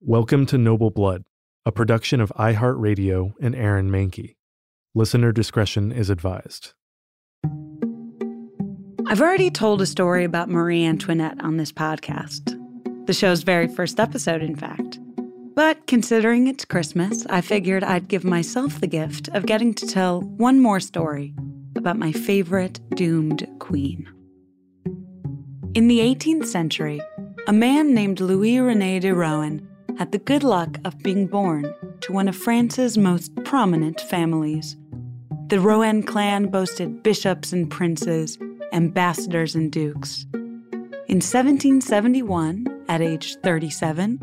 Welcome to Noble Blood, a production of iHeartRadio and Aaron Mahnke. Listener discretion is advised. I've already told a story about Marie Antoinette on this podcast. The show's very first episode, in fact. But considering it's Christmas, I figured I'd give myself the gift of getting to tell one more story about my favorite doomed queen. In the 18th century, a man named Louis Rene de Rohan had the good luck of being born to one of France's most prominent families. The Rohan clan boasted bishops and princes, ambassadors and dukes. In 1771, at age 37,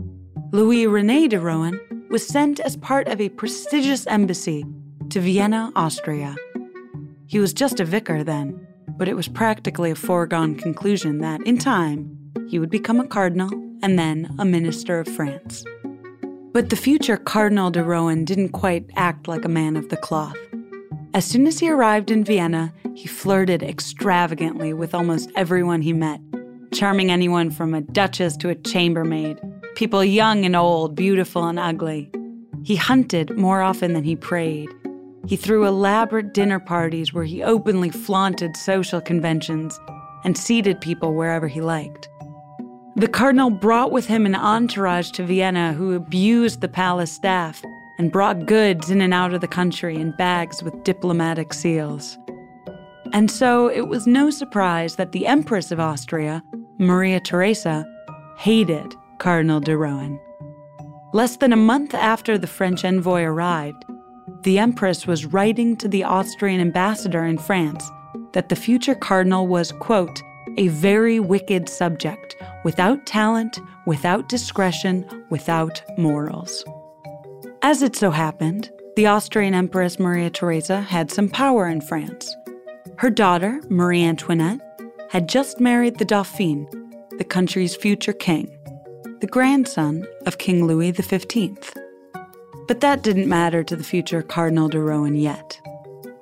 Louis Rene de Rohan was sent as part of a prestigious embassy to Vienna, Austria. He was just a vicar then, but it was practically a foregone conclusion that, in time, he would become a cardinal and then a minister of France. But the future Cardinal de Rohan didn't quite act like a man of the cloth. As soon as he arrived in Vienna, he flirted extravagantly with almost everyone he met, charming anyone from a duchess to a chambermaid, people young and old, beautiful and ugly. He hunted more often than he prayed. He threw elaborate dinner parties where he openly flaunted social conventions and seated people wherever he liked. The cardinal brought with him an entourage to Vienna who abused the palace staff and brought goods in and out of the country in bags with diplomatic seals. And so it was no surprise that the Empress of Austria, Maria Theresa, hated Cardinal de Rohan. Less than a month after the French envoy arrived, the Empress was writing to the Austrian ambassador in France that the future cardinal was, quote, a very wicked subject, without talent, without discretion, without morals. As it so happened, the Austrian Empress Maria Theresa had some power in France. Her daughter, Marie Antoinette, had just married the Dauphin, the country's future king, the grandson of King Louis XV. But that didn't matter to the future Cardinal de Rohan yet.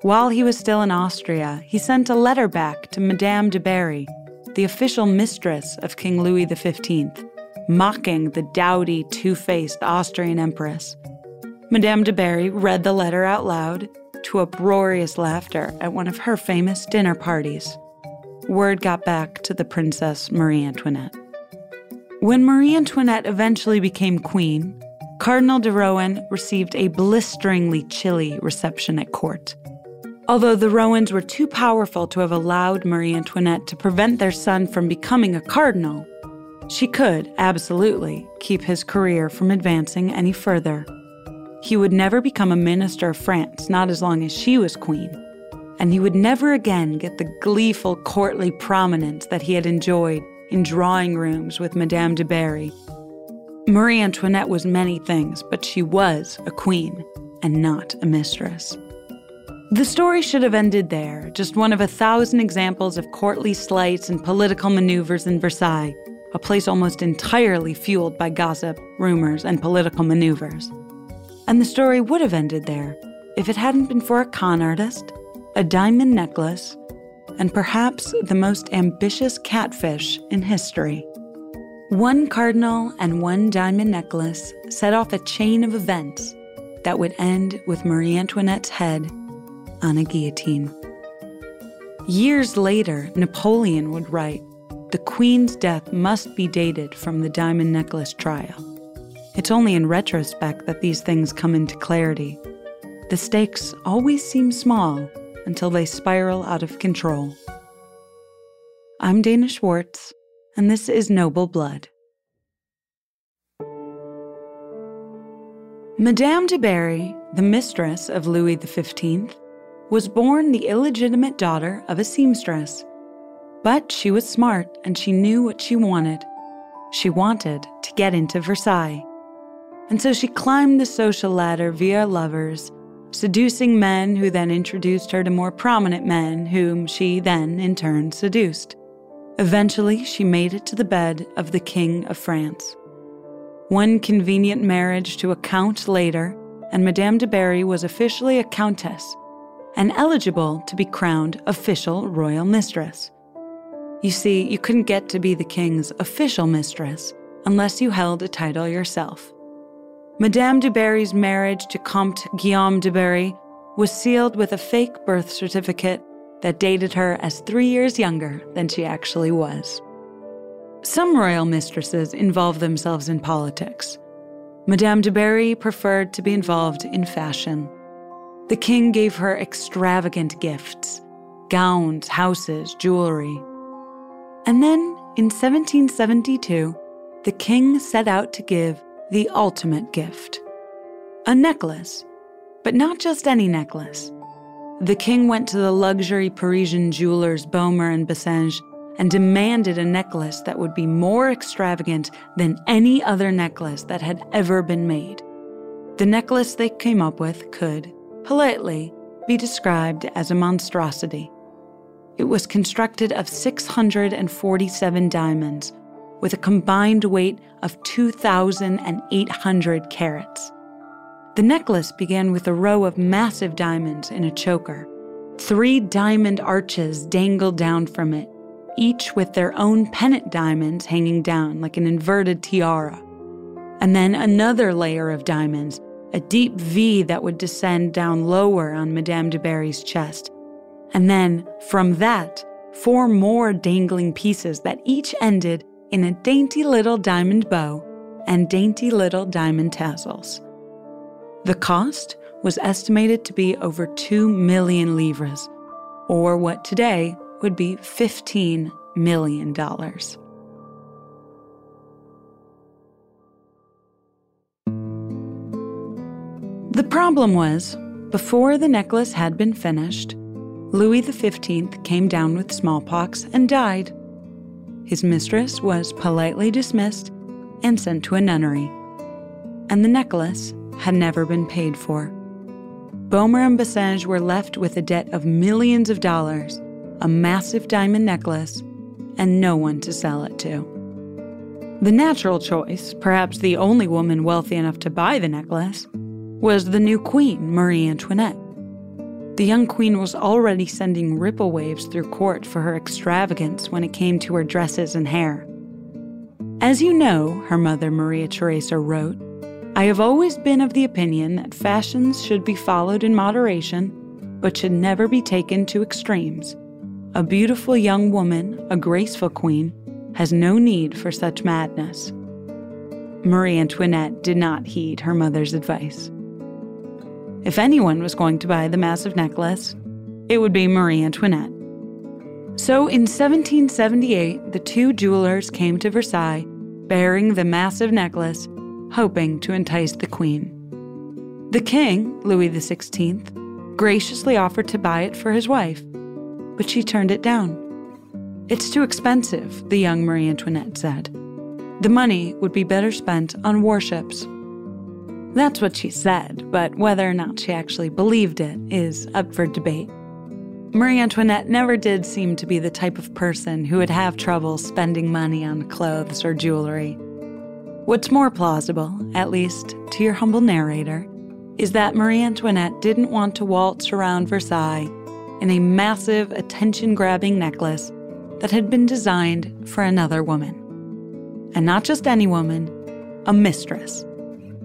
While he was still in Austria, he sent a letter back to Madame de Barry, the official mistress of King Louis XV, mocking the dowdy, two faced Austrian empress. Madame de Barry read the letter out loud to uproarious laughter at one of her famous dinner parties. Word got back to the Princess Marie Antoinette. When Marie Antoinette eventually became queen, Cardinal de Rohan received a blisteringly chilly reception at court. Although the Rohans were too powerful to have allowed Marie Antoinette to prevent their son from becoming a cardinal, she could, absolutely, keep his career from advancing any further. He would never become a minister of France, not as long as she was queen, and he would never again get the gleeful courtly prominence that he had enjoyed in drawing rooms with Madame de Barry. Marie Antoinette was many things, but she was a queen and not a mistress. The story should have ended there, just one of a thousand examples of courtly slights and political maneuvers in Versailles, a place almost entirely fueled by gossip, rumors, and political maneuvers. And the story would have ended there if it hadn't been for a con artist, a diamond necklace, and perhaps the most ambitious catfish in history. One cardinal and one diamond necklace set off a chain of events that would end with Marie Antoinette's head on a guillotine. Years later, Napoleon would write The Queen's death must be dated from the diamond necklace trial. It's only in retrospect that these things come into clarity. The stakes always seem small until they spiral out of control. I'm Dana Schwartz, and this is Noble Blood. Madame de Barry, the mistress of Louis XV, was born the illegitimate daughter of a seamstress. But she was smart and she knew what she wanted. She wanted to get into Versailles, And so she climbed the social ladder via lovers, seducing men who then introduced her to more prominent men, whom she then, in turn, seduced. Eventually, she made it to the bed of the King of France. One convenient marriage to a count later, and Madame de Barry was officially a countess and eligible to be crowned official royal mistress. You see, you couldn't get to be the king's official mistress unless you held a title yourself. Madame de Barry's marriage to Comte Guillaume de Barry was sealed with a fake birth certificate that dated her as three years younger than she actually was. Some royal mistresses involve themselves in politics. Madame de Barry preferred to be involved in fashion. The king gave her extravagant gifts gowns, houses, jewelry. And then, in 1772, the king set out to give the ultimate gift a necklace, but not just any necklace. The king went to the luxury Parisian jewelers Boehmer and Bassenge and demanded a necklace that would be more extravagant than any other necklace that had ever been made. The necklace they came up with could, politely, be described as a monstrosity. It was constructed of 647 diamonds, with a combined weight of 2,800 carats. The necklace began with a row of massive diamonds in a choker. Three diamond arches dangled down from it, each with their own pennant diamonds hanging down like an inverted tiara. And then another layer of diamonds, a deep V that would descend down lower on Madame de Barry's chest. And then, from that, four more dangling pieces that each ended in a dainty little diamond bow and dainty little diamond tassels. The cost was estimated to be over 2 million livres, or what today would be $15 million. Problem was, before the necklace had been finished, Louis XV came down with smallpox and died. His mistress was politely dismissed and sent to a nunnery, and the necklace had never been paid for. Boehmer and Bassenge were left with a debt of millions of dollars, a massive diamond necklace, and no one to sell it to. The natural choice, perhaps the only woman wealthy enough to buy the necklace, was the new queen, Marie Antoinette. The young queen was already sending ripple waves through court for her extravagance when it came to her dresses and hair. As you know, her mother Maria Theresa wrote, I have always been of the opinion that fashions should be followed in moderation, but should never be taken to extremes. A beautiful young woman, a graceful queen, has no need for such madness. Marie Antoinette did not heed her mother's advice. If anyone was going to buy the massive necklace, it would be Marie Antoinette. So in 1778, the two jewelers came to Versailles bearing the massive necklace hoping to entice the queen. The king, Louis XVI, graciously offered to buy it for his wife, but she turned it down. It's too expensive, the young Marie Antoinette said. The money would be better spent on warships. That's what she said, but whether or not she actually believed it is up for debate. Marie Antoinette never did seem to be the type of person who would have trouble spending money on clothes or jewelry. What's more plausible, at least to your humble narrator, is that Marie Antoinette didn't want to waltz around Versailles in a massive, attention grabbing necklace that had been designed for another woman. And not just any woman, a mistress,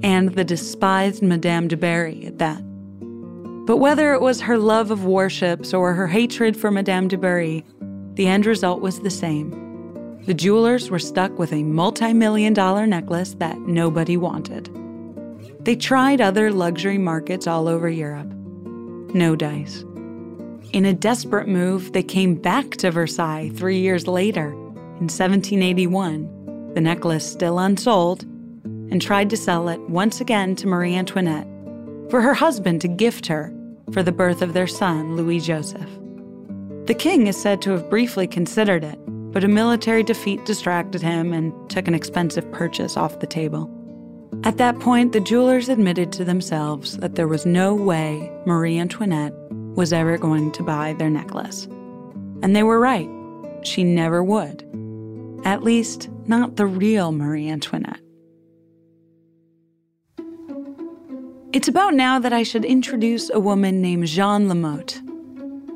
and the despised Madame de Barry at that. But whether it was her love of warships or her hatred for Madame de Barry, the end result was the same the jewelers were stuck with a multi million dollar necklace that nobody wanted. They tried other luxury markets all over Europe. No dice. In a desperate move, they came back to Versailles three years later, in 1781, the necklace still unsold, and tried to sell it once again to Marie Antoinette for her husband to gift her for the birth of their son, Louis Joseph. The king is said to have briefly considered it, but a military defeat distracted him and took an expensive purchase off the table. At that point, the jewelers admitted to themselves that there was no way Marie Antoinette was ever going to buy their necklace. And they were right. She never would. At least, not the real Marie Antoinette. It's about now that I should introduce a woman named Jeanne Lamotte.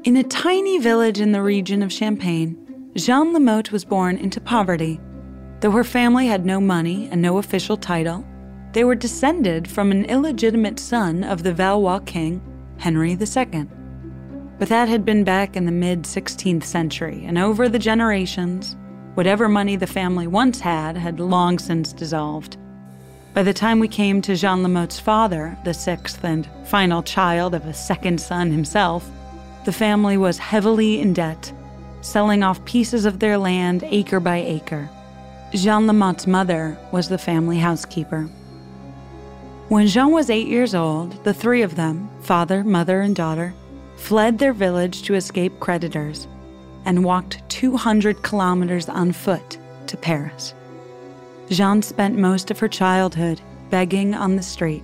In a tiny village in the region of Champagne, Jeanne Lamotte was born into poverty. Though her family had no money and no official title, they were descended from an illegitimate son of the Valois king, Henry II. But that had been back in the mid 16th century, and over the generations, whatever money the family once had had long since dissolved. By the time we came to Jeanne Lamotte's father, the sixth and final child of a second son himself, the family was heavily in debt selling off pieces of their land acre by acre. Jeanne Lamotte's mother was the family housekeeper. When Jeanne was eight years old, the three of them, father, mother, and daughter, fled their village to escape creditors and walked 200 kilometers on foot to Paris. Jeanne spent most of her childhood begging on the street,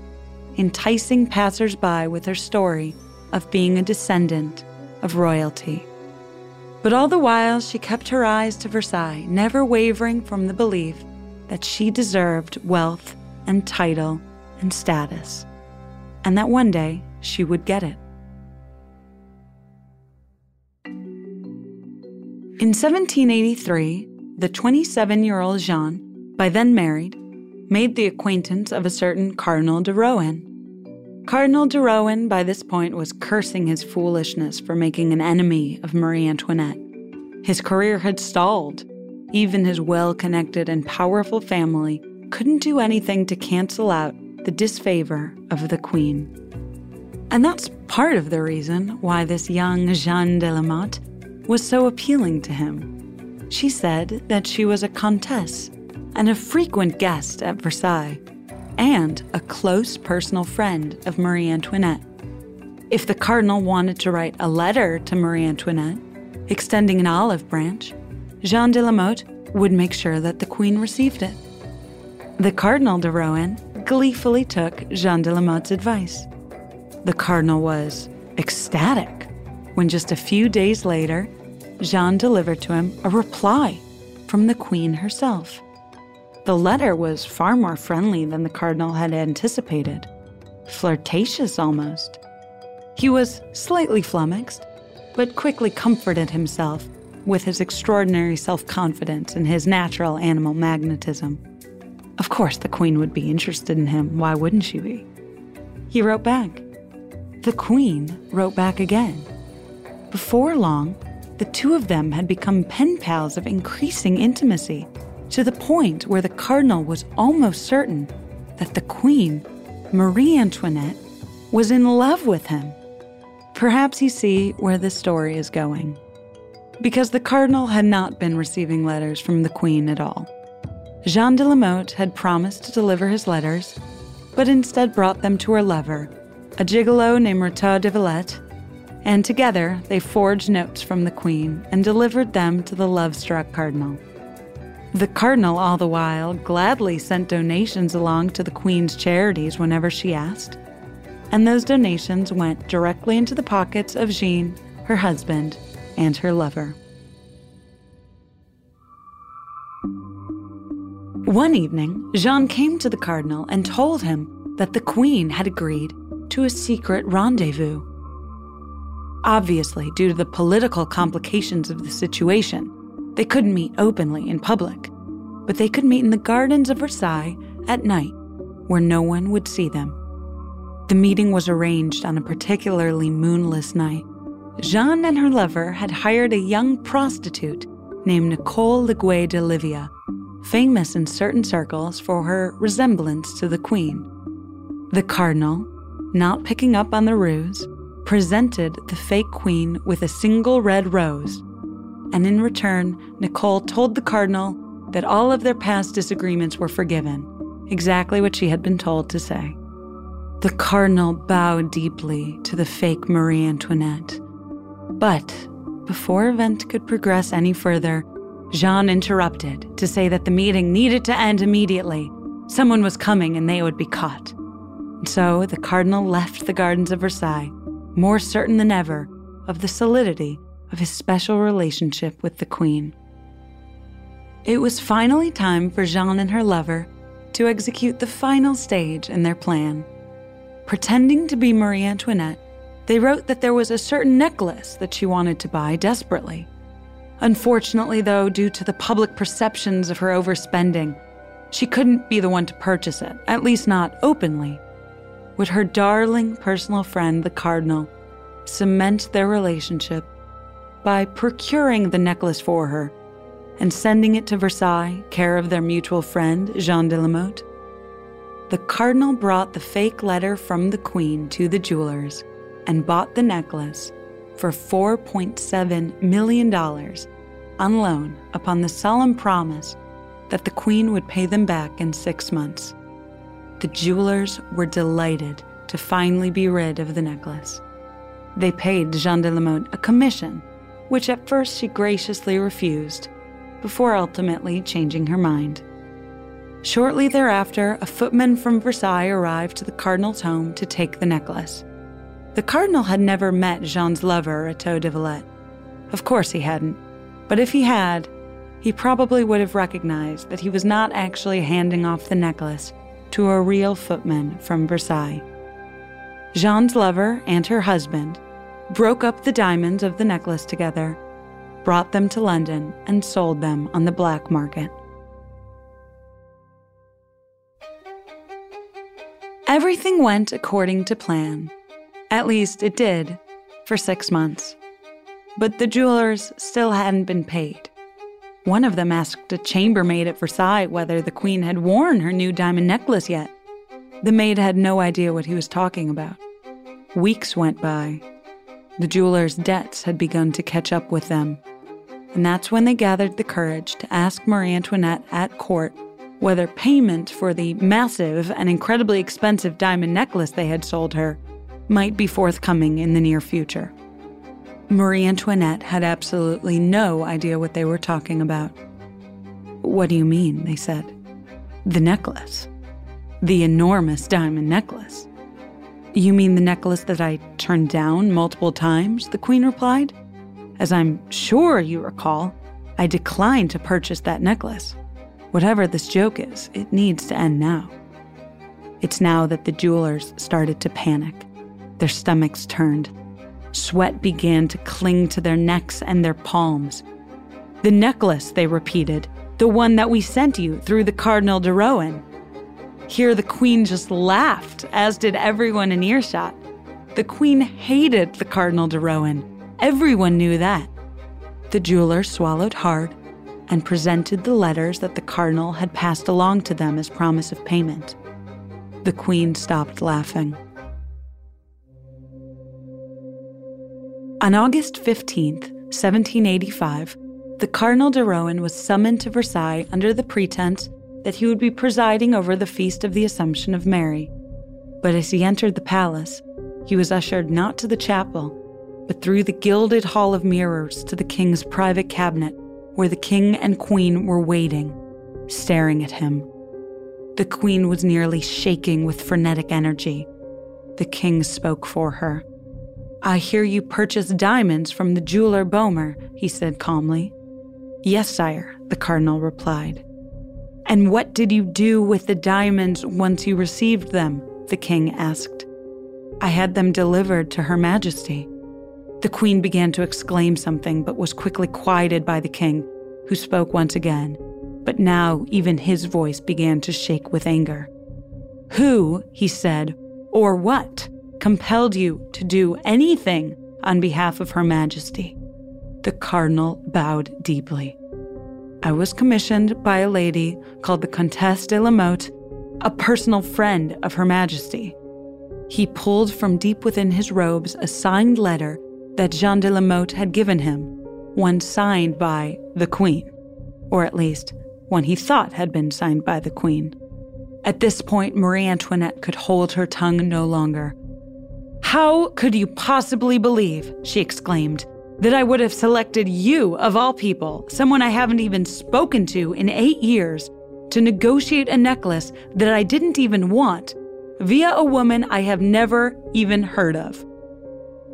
enticing passersby with her story of being a descendant of royalty. But all the while, she kept her eyes to Versailles, never wavering from the belief that she deserved wealth and title and status, and that one day she would get it. In 1783, the 27 year old Jeanne, by then married, made the acquaintance of a certain Cardinal de Rohan. Cardinal de Rohan, by this point, was cursing his foolishness for making an enemy of Marie Antoinette. His career had stalled. Even his well connected and powerful family couldn't do anything to cancel out the disfavor of the Queen. And that's part of the reason why this young Jeanne de Lamotte was so appealing to him. She said that she was a countess and a frequent guest at Versailles and a close personal friend of Marie Antoinette. If the cardinal wanted to write a letter to Marie Antoinette, extending an olive branch, Jeanne de Lamotte would make sure that the queen received it. The Cardinal de Rohan gleefully took Jeanne de Lamotte's advice. The cardinal was ecstatic when just a few days later, Jeanne delivered to him a reply from the queen herself. The letter was far more friendly than the cardinal had anticipated, flirtatious almost. He was slightly flummoxed, but quickly comforted himself with his extraordinary self confidence and his natural animal magnetism. Of course, the queen would be interested in him. Why wouldn't she be? He wrote back. The queen wrote back again. Before long, the two of them had become pen pals of increasing intimacy to the point where the cardinal was almost certain that the queen, Marie Antoinette, was in love with him. Perhaps you see where this story is going. Because the cardinal had not been receiving letters from the queen at all. Jeanne de Lamotte had promised to deliver his letters, but instead brought them to her lover, a gigolo named Rétaux de Villette, and together they forged notes from the queen and delivered them to the love struck cardinal. The cardinal, all the while, gladly sent donations along to the queen's charities whenever she asked, and those donations went directly into the pockets of Jeanne, her husband, and her lover. One evening, Jeanne came to the cardinal and told him that the queen had agreed to a secret rendezvous. Obviously, due to the political complications of the situation, they couldn't meet openly in public, but they could meet in the gardens of Versailles at night, where no one would see them. The meeting was arranged on a particularly moonless night. Jeanne and her lover had hired a young prostitute named Nicole Leguay d'Oliva, famous in certain circles for her resemblance to the queen. The cardinal, not picking up on the ruse, presented the fake queen with a single red rose and in return, Nicole told the cardinal that all of their past disagreements were forgiven, exactly what she had been told to say. The cardinal bowed deeply to the fake Marie Antoinette. But before event could progress any further, Jeanne interrupted to say that the meeting needed to end immediately Someone was coming and they would be caught. So the cardinal left the gardens of Versailles, more certain than ever of the solidity of his special relationship with the queen. It was finally time for Jeanne and her lover to execute the final stage in their plan. Pretending to be Marie Antoinette, they wrote that there was a certain necklace that she wanted to buy desperately. Unfortunately, though, due to the public perceptions of her overspending, she couldn't be the one to purchase it, at least not openly. Would her darling personal friend, the Cardinal, cement their relationship by procuring the necklace for her and sending it to Versailles, care of their mutual friend, Jeanne de la Motte? The Cardinal brought the fake letter from the Queen to the jewelers and bought the necklace for $4.7 million on loan upon the solemn promise that the Queen would pay them back in six months. The jewelers were delighted to finally be rid of the necklace. They paid Jeanne de la Motte a commission, which at first she graciously refused, before ultimately changing her mind. Shortly thereafter, a footman from Versailles arrived to the cardinal's home to take the necklace. The cardinal had never met Jeanne's lover, Otto de Villette. Of course he hadn't, but if he had, he probably would have recognized that he was not actually handing off the necklace to a real footman from Versailles. Jeanne's lover and her husband broke up the diamonds of the necklace together, brought them to London, and sold them on the black market. Everything went according to plan. At least it did, for six months. But the jewelers still hadn't been paid. One of them asked a chambermaid at Versailles whether the queen had worn her new diamond necklace yet. The maid had no idea what he was talking about. Weeks went by. The jeweler's debts had begun to catch up with them. And that's when they gathered the courage to ask Marie Antoinette at court whether payment for the massive and incredibly expensive diamond necklace they had sold her might be forthcoming in the near future. Marie Antoinette had absolutely no idea what they were talking about. What do you mean? They said. The necklace. The enormous diamond necklace. You mean the necklace that I turned down multiple times? The Queen replied. As I'm sure you recall, I declined to purchase that necklace. Whatever this joke is, it needs to end now. It's now that the jewelers started to panic. Their stomachs turned. Sweat began to cling to their necks and their palms. The necklace, they repeated, the one that we sent you through the Cardinal de Rohan. Here, the Queen just laughed, as did everyone in earshot. The Queen hated the Cardinal de Rohan. Everyone knew that. The jeweler swallowed hard and presented the letters that the Cardinal had passed along to them as promise of payment. The Queen stopped laughing. On August 15, 1785, the Cardinal de Rohan was summoned to Versailles under the pretense that he would be presiding over the feast of the Assumption of Mary. But as he entered the palace, he was ushered not to the chapel, but through the gilded hall of mirrors to the king's private cabinet, where the king and queen were waiting, staring at him. The queen was nearly shaking with frenetic energy. The king spoke for her. I hear you purchased diamonds from the jeweler Boehmer, he said calmly. Yes, sire, the cardinal replied. And what did you do with the diamonds once you received them? the king asked. I had them delivered to Her Majesty. The queen began to exclaim something, but was quickly quieted by the king, who spoke once again. But now even his voice began to shake with anger. Who, he said, or what? compelled you to do anything on behalf of Her Majesty. The Cardinal bowed deeply. I was commissioned by a lady called the Comtesse de la Motte, a personal friend of Her Majesty. He pulled from deep within his robes a signed letter that Jeanne de la Motte had given him, one signed by the Queen, or at least one he thought had been signed by the Queen. At this point, Marie Antoinette could hold her tongue no longer. How could you possibly believe, she exclaimed, that I would have selected you, of all people, someone I haven't even spoken to in eight years, to negotiate a necklace that I didn't even want via a woman I have never even heard of.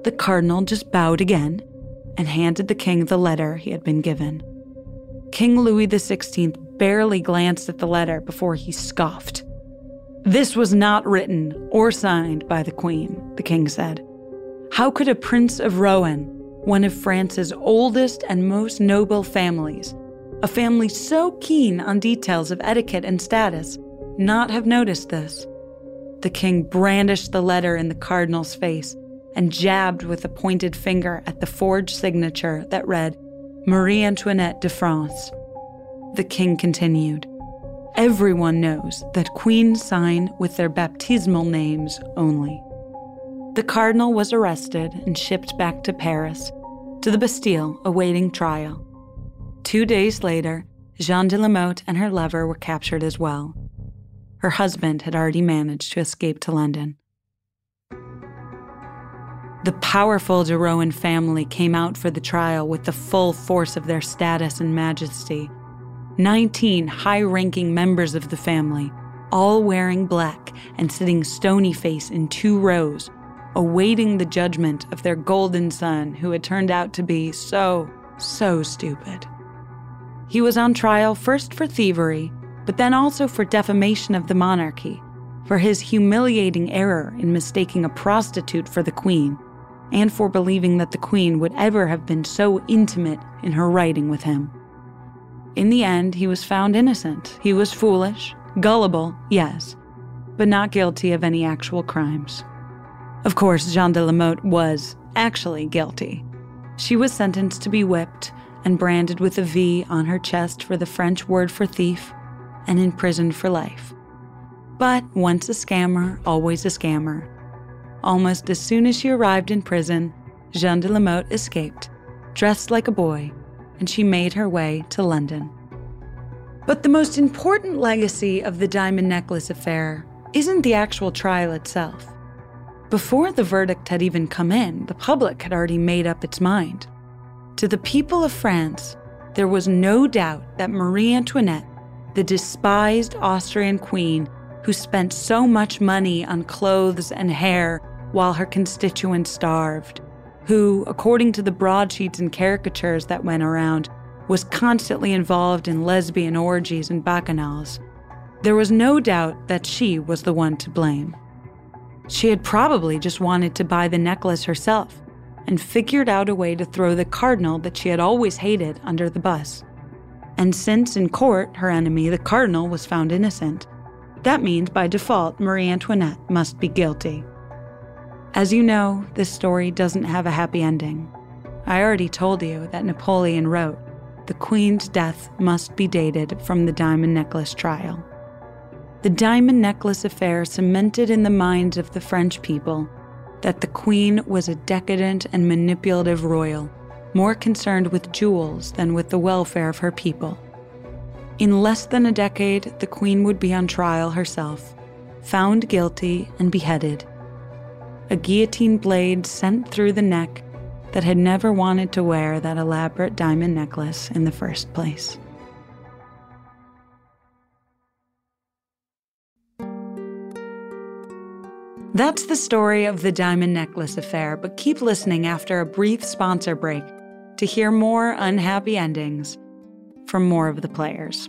The cardinal just bowed again and handed the king the letter he had been given. King Louis XVI barely glanced at the letter before he scoffed. This was not written or signed by the queen, the king said. How could a prince of Rohan, one of France's oldest and most noble families, a family so keen on details of etiquette and status, not have noticed this? The king brandished the letter in the cardinal's face and jabbed with a pointed finger at the forged signature that read, Marie Antoinette de France. The king continued, Everyone knows that queens sign with their baptismal names only. The cardinal was arrested and shipped back to Paris, to the Bastille, awaiting trial. Two days later, Jeanne de Lamotte and her lover were captured as well. Her husband had already managed to escape to London. The powerful de Rohan family came out for the trial with the full force of their status and majesty 19 high ranking members of the family, all wearing black and sitting stony face in two rows, awaiting the judgment of their golden son who had turned out to be so, so stupid. He was on trial first for thievery, but then also for defamation of the monarchy, for his humiliating error in mistaking a prostitute for the queen, and for believing that the queen would ever have been so intimate in her writing with him. In the end, he was found innocent. He was foolish, gullible, yes, but not guilty of any actual crimes. Of course, Jeanne de Lamotte was actually guilty. She was sentenced to be whipped and branded with a V on her chest for the French word for thief and imprisoned for life. But once a scammer, always a scammer. Almost as soon as she arrived in prison, Jeanne de Lamotte escaped, dressed like a boy, and she made her way to London. But the most important legacy of the diamond necklace affair isn't the actual trial itself. Before the verdict had even come in, the public had already made up its mind. To the people of France, there was no doubt that Marie Antoinette, the despised Austrian queen who spent so much money on clothes and hair while her constituents starved, who, according to the broadsheets and caricatures that went around, was constantly involved in lesbian orgies and bacchanals, there was no doubt that she was the one to blame. She had probably just wanted to buy the necklace herself and figured out a way to throw the cardinal that she had always hated under the bus. And since in court her enemy, the cardinal, was found innocent, that means by default Marie Antoinette must be guilty. As you know, this story doesn't have a happy ending. I already told you that Napoleon wrote, The Queen's death must be dated from the diamond necklace trial. The diamond necklace affair cemented in the minds of the French people that the Queen was a decadent and manipulative royal, more concerned with jewels than with the welfare of her people. In less than a decade, the Queen would be on trial herself, found guilty and beheaded a guillotine blade sent through the neck that had never wanted to wear that elaborate diamond necklace in the first place. That's the story of the diamond necklace affair, but keep listening after a brief sponsor break to hear more unhappy endings from more of the players.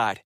side.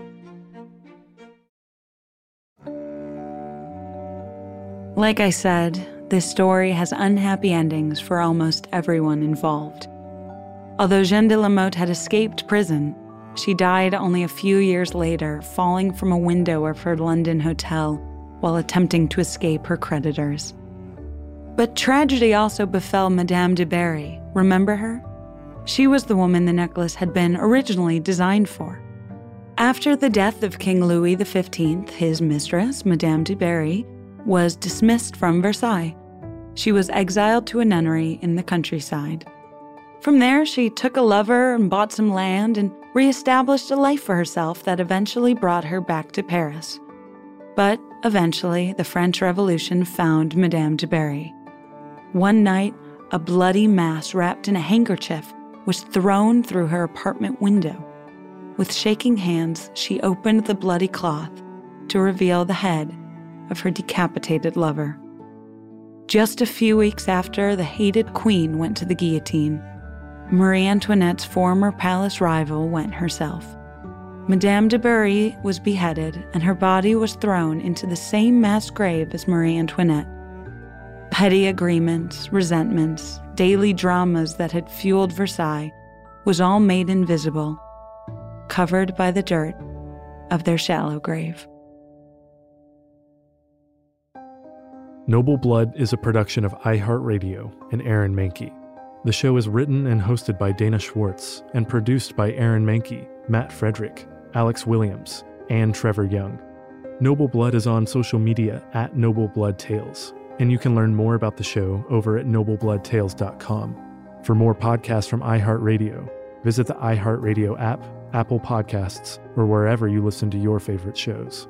Like I said, this story has unhappy endings for almost everyone involved. Although Jeanne de la Motte had escaped prison, she died only a few years later, falling from a window of her London hotel while attempting to escape her creditors. But tragedy also befell Madame de Barry. Remember her? She was the woman the necklace had been originally designed for. After the death of King Louis XV, his mistress, Madame de Barry, was dismissed from Versailles. She was exiled to a nunnery in the countryside. From there, she took a lover and bought some land and reestablished a life for herself that eventually brought her back to Paris. But eventually, the French Revolution found Madame de Barry. One night, a bloody mass wrapped in a handkerchief was thrown through her apartment window. With shaking hands, she opened the bloody cloth to reveal the head of her decapitated lover. Just a few weeks after the hated queen went to the guillotine, Marie Antoinette's former palace rival went herself. Madame de Barry was beheaded, and her body was thrown into the same mass grave as Marie Antoinette. Petty agreements, resentments, daily dramas that had fueled Versailles was all made invisible, covered by the dirt of their shallow grave. Noble Blood is a production of iHeartRadio and Aaron Mahnke. The show is written and hosted by Dana Schwartz and produced by Aaron Mahnke, Matt Frederick, Alex Williams, and Trevor Young. Noble Blood is on social media at Noble Blood Tales, and you can learn more about the show over at noblebloodtales.com. For more podcasts from iHeartRadio, visit the iHeartRadio app, Apple Podcasts, or wherever you listen to your favorite shows.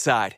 Side.